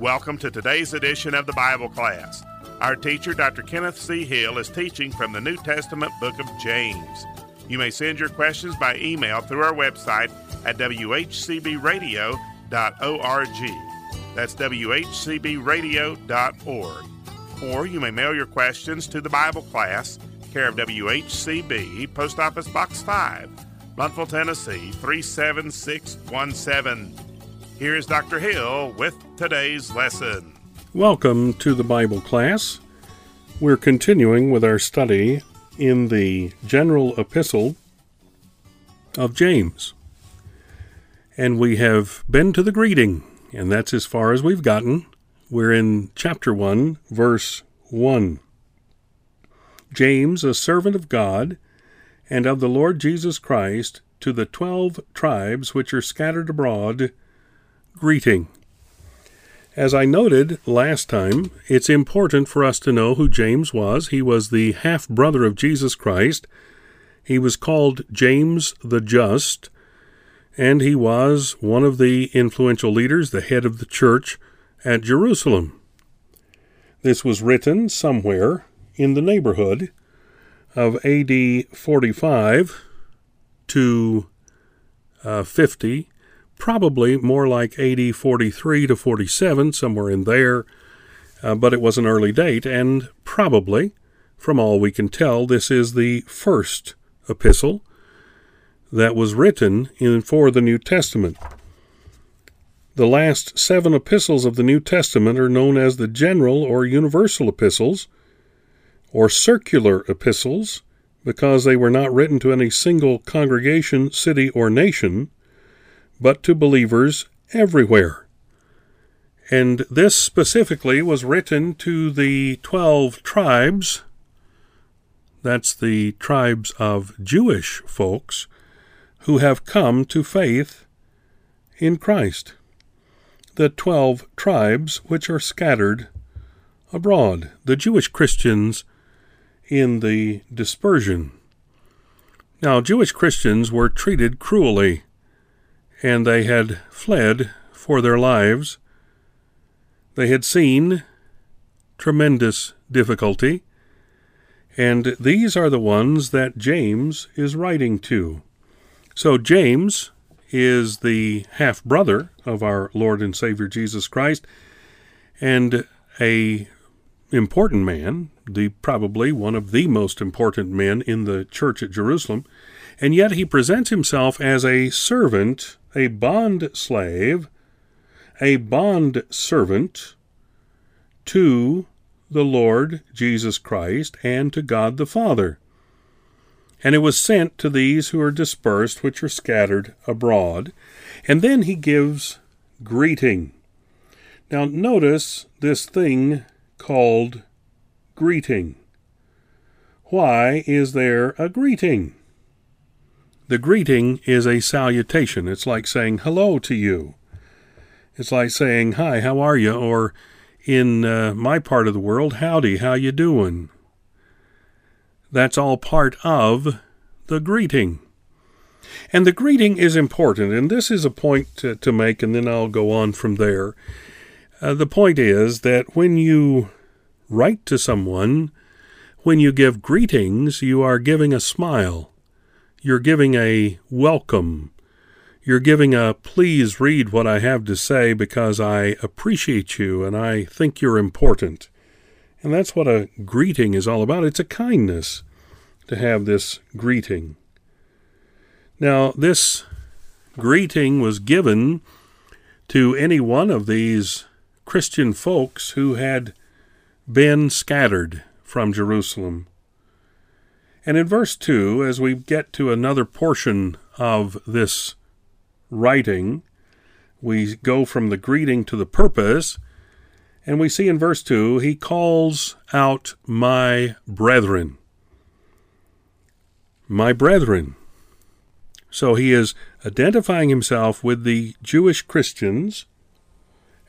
Welcome to today's edition of the Bible class. Our teacher, Dr. Kenneth C. Hill, is teaching from the New Testament book of James. You may send your questions by email through our website at whcbradio.org. That's whcbradio.org. Or you may mail your questions to the Bible class, care of WHCB, Post Office Box 5, Blountville, Tennessee 37617. Here's Dr. Hill with today's lesson. Welcome to the Bible class. We're continuing with our study in the general epistle of James. And we have been to the greeting, and that's as far as we've gotten. We're in chapter 1, verse 1. James, a servant of God and of the Lord Jesus Christ, to the twelve tribes which are scattered abroad, greeting. As I noted last time, it's important for us to know who James was. He was the half brother of Jesus Christ. He was called James the Just, and he was one of the influential leaders, the head of the church at Jerusalem. This was written somewhere in the neighborhood of AD 45 to uh, 50, probably more like AD 43 to 47, somewhere in there, uh, but it was an early date, and probably, from all we can tell, this is the first epistle that was written in for the New Testament. The last seven epistles of the New Testament are known as the general or universal epistles, or circular epistles, because they were not written to any single congregation, city, or nation, but to believers everywhere. And this specifically was written to the twelve tribes. That's the tribes of Jewish folks who have come to faith in Christ. The twelve tribes which are scattered abroad, the Jewish Christians in the dispersion. Now, Jewish Christians were treated cruelly, and they had fled for their lives. They had seen tremendous difficulty, and these are the ones that James is writing to. So, James is the half brother of our Lord and Savior Jesus Christ, and a important man, the probably one of the most important men in the church at Jerusalem, and yet he presents himself as a servant, a bond slave, a bond servant to the Lord Jesus Christ and to God the Father. And it was sent to these who are dispersed, which are scattered abroad. And then he gives greeting. Now, notice this thing called greeting. Why is there a greeting? The greeting is a salutation. It's like saying hello to you. It's like saying, hi, how are you? Or in uh, my part of the world, howdy, how you doing? That's all part of the greeting. And the greeting is important, and this is a point to, to make, and then I'll go on from there. Uh, the point is that when you write to someone, when you give greetings, you are giving a smile. You're giving a welcome. You're giving a please read what I have to say because I appreciate you and I think you're important. And that's what a greeting is all about. It's a kindness to have this greeting. Now, this greeting was given to any one of these Christian folks who had been scattered from Jerusalem. And in verse 2, as we get to another portion of this writing, we go from the greeting to the purpose, and we see in verse 2, he calls out, My brethren. My brethren. So he is identifying himself with the Jewish Christians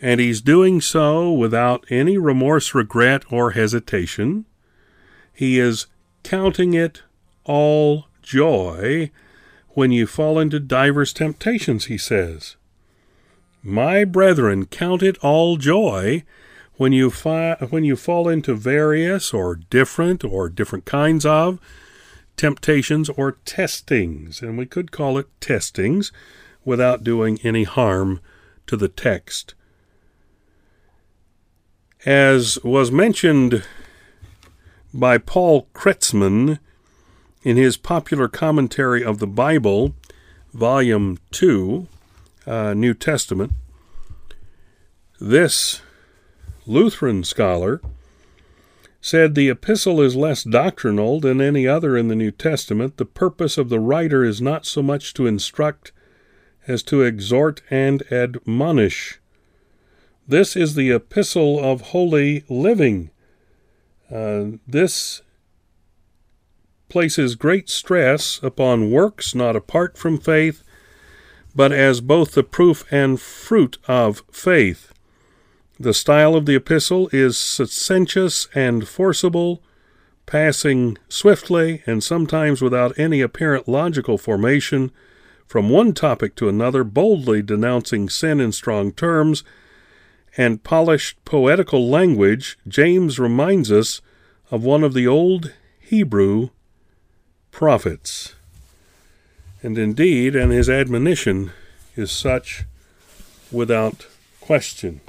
and he's doing so without any remorse, regret, or hesitation. He is counting it all joy when you fall into divers temptations, he says. My brethren, count it all joy when you, fi- when you fall into various or different or different kinds of temptations or testings. And we could call it testings without doing any harm to the text. As was mentioned by Paul Kretzmann in his popular commentary of the Bible, Volume 2, uh, New Testament, this Lutheran scholar said the epistle is less doctrinal than any other in the New Testament. The purpose of the writer is not so much to instruct as to exhort and admonish. This is the epistle of holy living. Uh, this places great stress upon works not apart from faith, but as both the proof and fruit of faith. The style of the epistle is sententious and forcible, passing swiftly and sometimes without any apparent logical formation from one topic to another, boldly denouncing sin in strong terms and polished poetical language, James reminds us of one of the old Hebrew prophets. And indeed, and his admonition is such without question.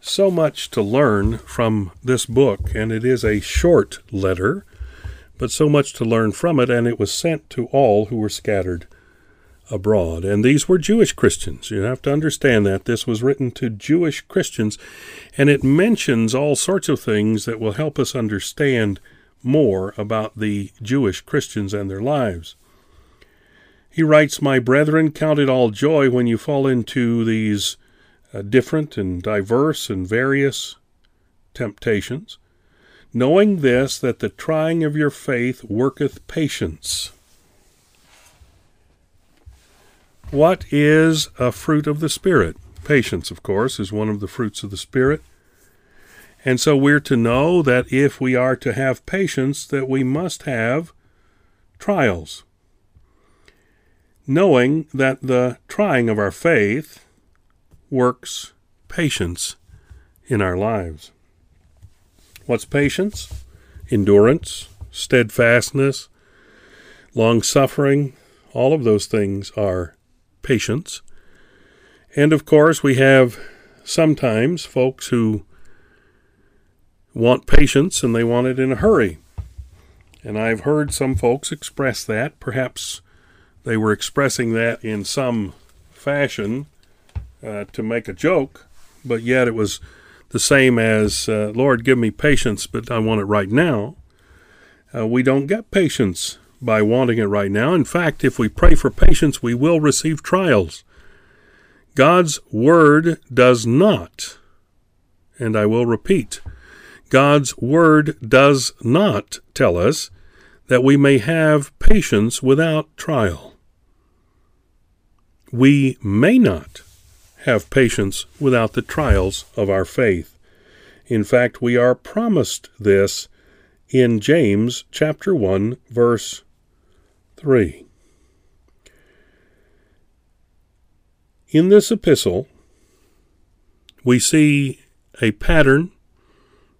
So much to learn from this book, and it is a short letter, but so much to learn from it, and it was sent to all who were scattered abroad. And these were Jewish Christians. You have to understand that. This was written to Jewish Christians, and it mentions all sorts of things that will help us understand more about the Jewish Christians and their lives. He writes, My brethren, count it all joy when you fall into these uh, different and diverse and various temptations, knowing this, that the trying of your faith worketh patience. What is a fruit of the Spirit? Patience, of course, is one of the fruits of the Spirit. And so we're to know that if we are to have patience, that we must have trials. Knowing that the trying of our faith works patience in our lives. What's patience? Endurance, steadfastness, long suffering, all of those things are patience. And of course, we have sometimes folks who want patience and they want it in a hurry. And I've heard some folks express that. Perhaps they were expressing that in some fashion uh, to make a joke, but yet it was the same as, uh, Lord, give me patience, but I want it right now. Uh, we don't get patience by wanting it right now. In fact, if we pray for patience, we will receive trials. God's Word does not, and I will repeat, God's Word does not tell us that we may have patience without trial. We may not have patience without the trials of our faith. In fact, we are promised this in James chapter 1 verse 3. In this epistle, we see a pattern,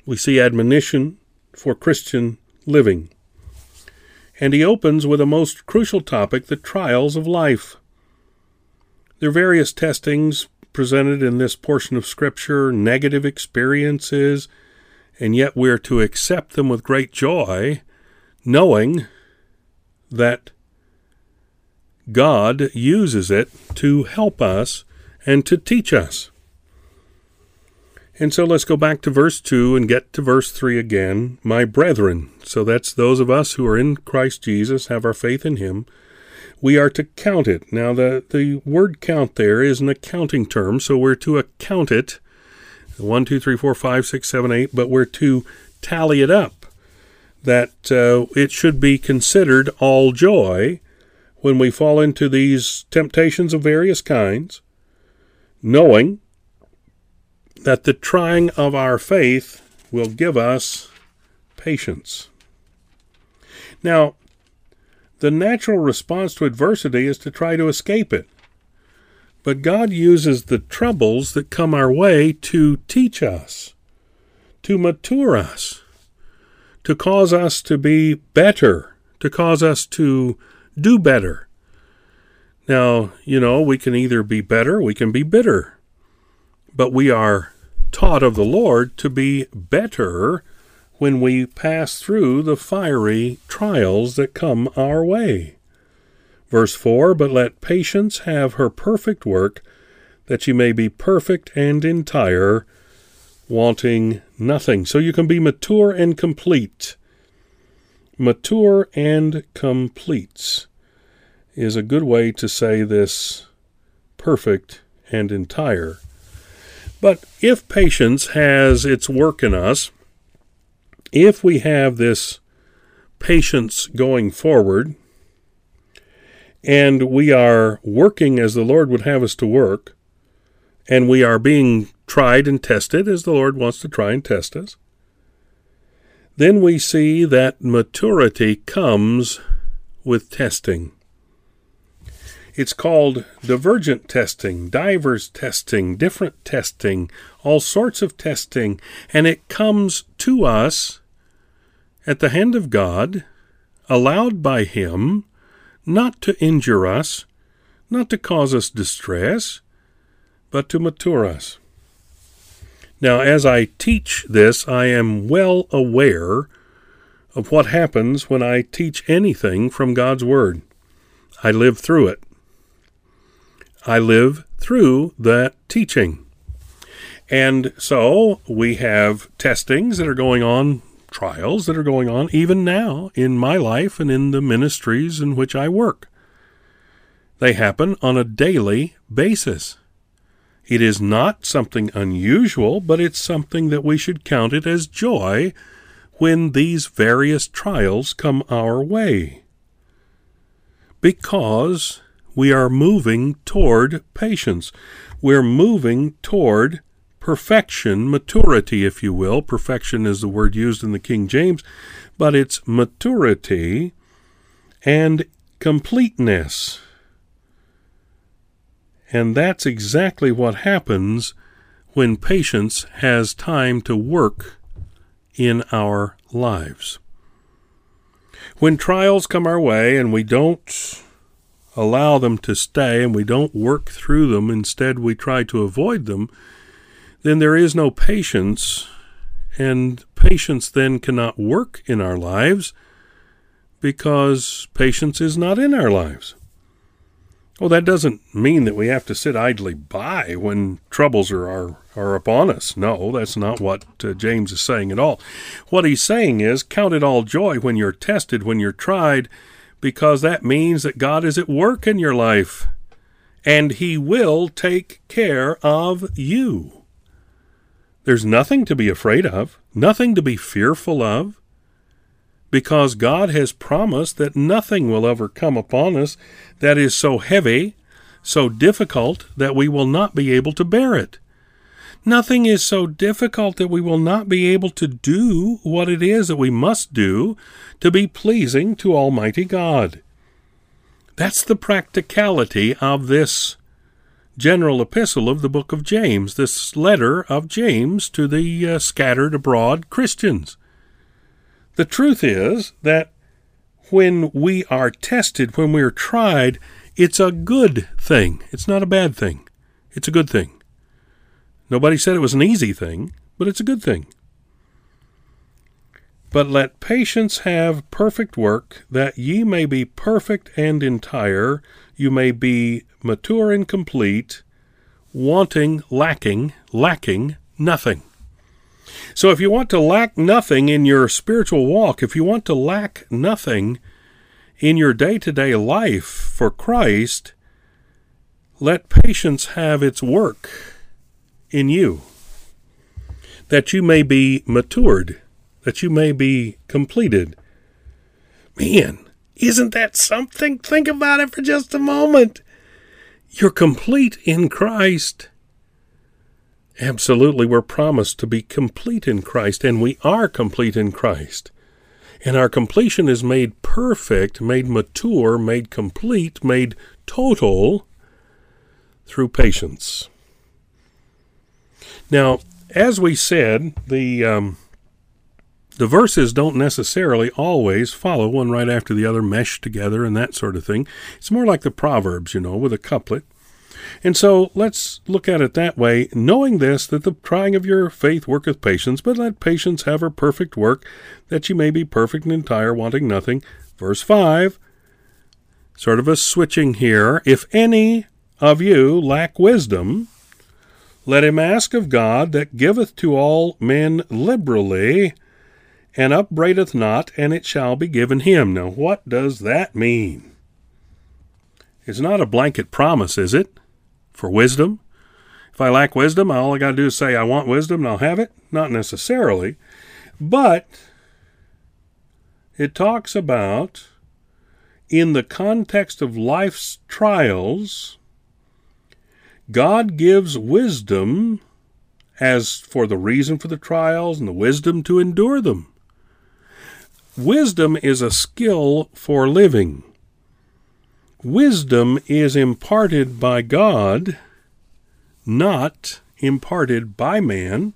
we see admonition for Christian living. And he opens with a most crucial topic the trials of life. There are various testings presented in this portion of Scripture, negative experiences, and yet we're to accept them with great joy, knowing that God uses it to help us and to teach us. And so let's go back to verse 2 and get to verse 3 again. My brethren, so that's those of us who are in Christ Jesus, have our faith in Him. We are to count it. Now, the, the word count there is an accounting term, so we're to account it 1, 2, 3, 4, 5, 6, 7, 8, but we're to tally it up that uh, it should be considered all joy when we fall into these temptations of various kinds, knowing that the trying of our faith will give us patience. Now, the natural response to adversity is to try to escape it. But God uses the troubles that come our way to teach us, to mature us, to cause us to be better, to cause us to do better. Now, you know, we can either be better, we can be bitter, but we are taught of the Lord to be better when we pass through the fiery trials that come our way. Verse 4 But let patience have her perfect work, that ye may be perfect and entire, wanting nothing. So you can be mature and complete. Mature and complete is a good way to say this perfect and entire. But if patience has its work in us, if we have this patience going forward, and we are working as the Lord would have us to work, and we are being tried and tested as the Lord wants to try and test us, then we see that maturity comes with testing. It's called divergent testing, divers testing, different testing, all sorts of testing, and it comes to us at the hand of God, allowed by Him, not to injure us, not to cause us distress, but to mature us. Now, as I teach this, I am well aware of what happens when I teach anything from God's Word. I live through it. I live through that teaching. And so we have testings that are going on, trials that are going on even now in my life and in the ministries in which I work. They happen on a daily basis. It is not something unusual, but it's something that we should count it as joy when these various trials come our way. Because we are moving toward patience. We're moving toward perfection, maturity, if you will. Perfection is the word used in the King James, but it's maturity and completeness. And that's exactly what happens when patience has time to work in our lives. When trials come our way and we don't allow them to stay and we don't work through them, instead, we try to avoid them, then there is no patience, and patience then cannot work in our lives because patience is not in our lives. Well, that doesn't mean that we have to sit idly by when troubles are, are, are upon us. No, that's not what uh, James is saying at all. What he's saying is count it all joy when you're tested, when you're tried, because that means that God is at work in your life and He will take care of you. There's nothing to be afraid of, nothing to be fearful of, because God has promised that nothing will ever come upon us that is so heavy, so difficult, that we will not be able to bear it. Nothing is so difficult that we will not be able to do what it is that we must do to be pleasing to Almighty God. That's the practicality of this general epistle of the book of James, this letter of James to the uh, scattered abroad Christians. The truth is that when we are tested, when we are tried, it's a good thing. It's not a bad thing. It's a good thing. Nobody said it was an easy thing, but it's a good thing. But let patience have perfect work, that ye may be perfect and entire, you may be mature and complete, wanting, lacking, lacking nothing. So if you want to lack nothing in your spiritual walk, if you want to lack nothing in your day to day life for Christ, let patience have its work in you, that you may be matured, that you may be completed. Man, isn't that something? Think about it for just a moment. You're complete in Christ. Absolutely, we're promised to be complete in Christ, and we are complete in Christ. And our completion is made perfect, made mature, made complete, made total through patience. Now, as we said, the um, the verses don't necessarily always follow one right after the other, mesh together, and that sort of thing. It's more like the Proverbs, you know, with a couplet. And so let's look at it that way, knowing this, that the trying of your faith worketh patience, but let patience have her perfect work, that ye may be perfect and entire, wanting nothing. Verse 5, sort of a switching here. If any of you lack wisdom, let him ask of God that giveth to all men liberally, and upbraideth not, and it shall be given him. Now, what does that mean? It's not a blanket promise, is it? For wisdom? If I lack wisdom, all I got to do is say, I want wisdom and I'll have it? Not necessarily. But it talks about, in the context of life's trials, God gives wisdom as for the reason for the trials and the wisdom to endure them. Wisdom is a skill for living. Wisdom is imparted by God, not imparted by man,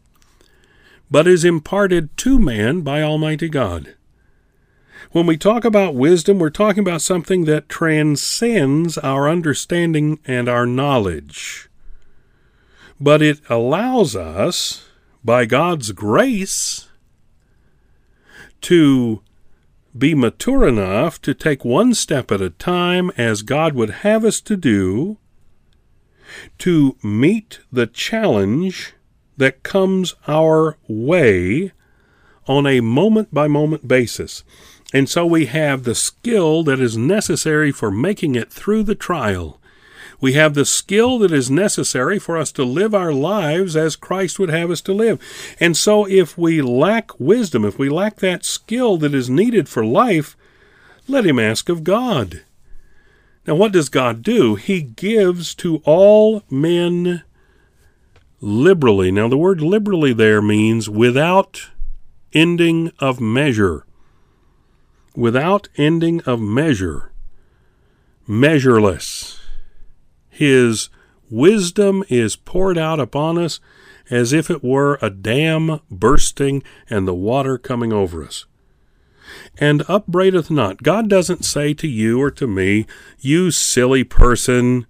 but is imparted to man by Almighty God. When we talk about wisdom, we're talking about something that transcends our understanding and our knowledge. But it allows us, by God's grace, to be mature enough to take one step at a time as God would have us to do to meet the challenge that comes our way on a moment by moment basis. And so we have the skill that is necessary for making it through the trial. We have the skill that is necessary for us to live our lives as Christ would have us to live. And so if we lack wisdom, if we lack that skill that is needed for life, let him ask of God. Now, what does God do? He gives to all men liberally. Now, the word liberally there means without ending of measure without ending of measure, measureless. His wisdom is poured out upon us as if it were a dam bursting and the water coming over us. And upbraideth not. God doesn't say to you or to me, You silly person,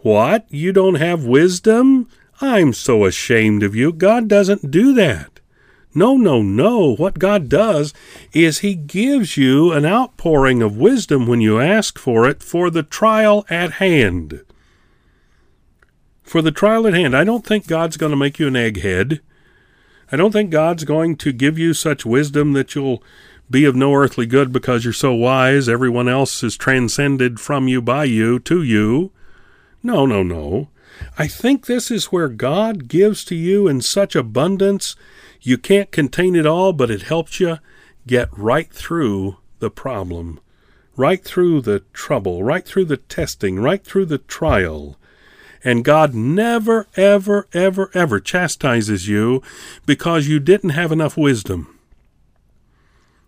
what? You don't have wisdom? I'm so ashamed of you. God doesn't do that. No, no, no. What God does is He gives you an outpouring of wisdom when you ask for it for the trial at hand. For the trial at hand. I don't think God's going to make you an egghead. I don't think God's going to give you such wisdom that you'll be of no earthly good because you're so wise, everyone else is transcended from you, by you, to you. No, no, no. I think this is where God gives to you in such abundance you can't contain it all, but it helps you get right through the problem, right through the trouble, right through the testing, right through the trial. And God never, ever, ever, ever chastises you because you didn't have enough wisdom.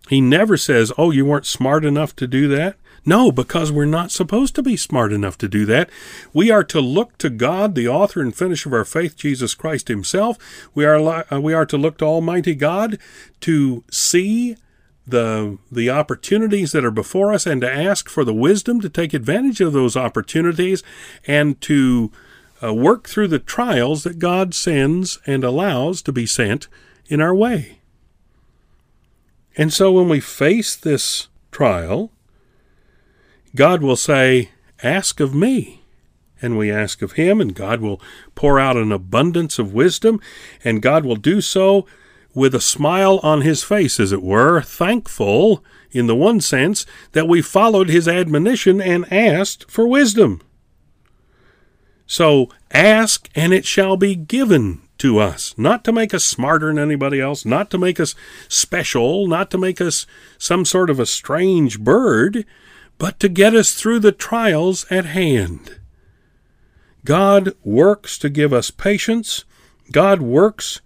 He never says, Oh, you weren't smart enough to do that. No, because we're not supposed to be smart enough to do that. We are to look to God, the author and finisher of our faith, Jesus Christ Himself. We are, uh, we are to look to Almighty God to see the the opportunities that are before us and to ask for the wisdom to take advantage of those opportunities and to uh, work through the trials that God sends and allows to be sent in our way. And so when we face this trial, God will say, Ask of me. And we ask of Him, and God will pour out an abundance of wisdom, and God will do so with a smile on His face, as it were, thankful, in the one sense, that we followed His admonition and asked for wisdom. So ask, and it shall be given to us, not to make us smarter than anybody else, not to make us special, not to make us some sort of a strange bird, but to get us through the trials at hand. God works to give us patience. God works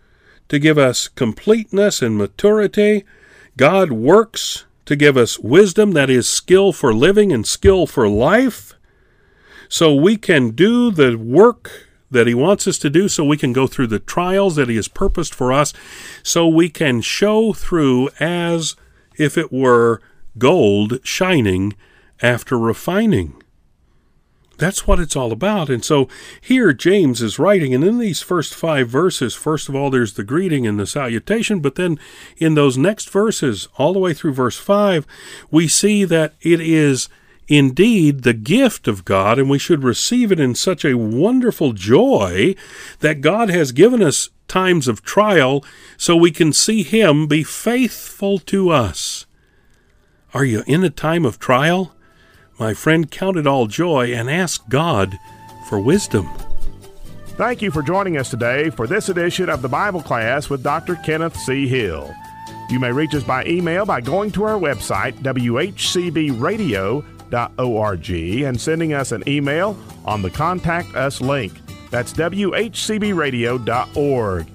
to give us completeness and maturity. God works to give us wisdom, that is, skill for living and skill for life, so we can do the work that He wants us to do, so we can go through the trials that He has purposed for us, so we can show through as if it were gold shining after refining. That's what it's all about. And so here James is writing, and in these first five verses, first of all, there's the greeting and the salutation, but then in those next verses, all the way through verse five, we see that it is indeed the gift of God, and we should receive it in such a wonderful joy that God has given us times of trial so we can see Him be faithful to us. Are you in a time of trial? My friend, count it all joy and ask God for wisdom. Thank you for joining us today for this edition of the Bible class with Dr. Kenneth C. Hill. You may reach us by email by going to our website, whcbradio.org, and sending us an email on the Contact Us link. That's whcbradio.org.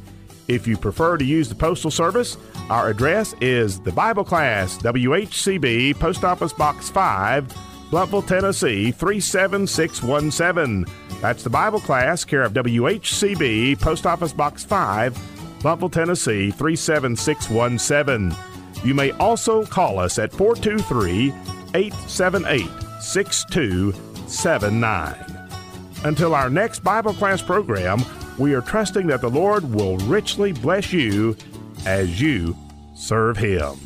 If you prefer to use the Postal Service, our address is the Bible Class, WHCB, Post Office Box 5. Blountville, Tennessee 37617. That's the Bible class, care of WHCB, Post Office Box 5, Blountville, Tennessee 37617. You may also call us at 423 878 6279. Until our next Bible class program, we are trusting that the Lord will richly bless you as you serve Him.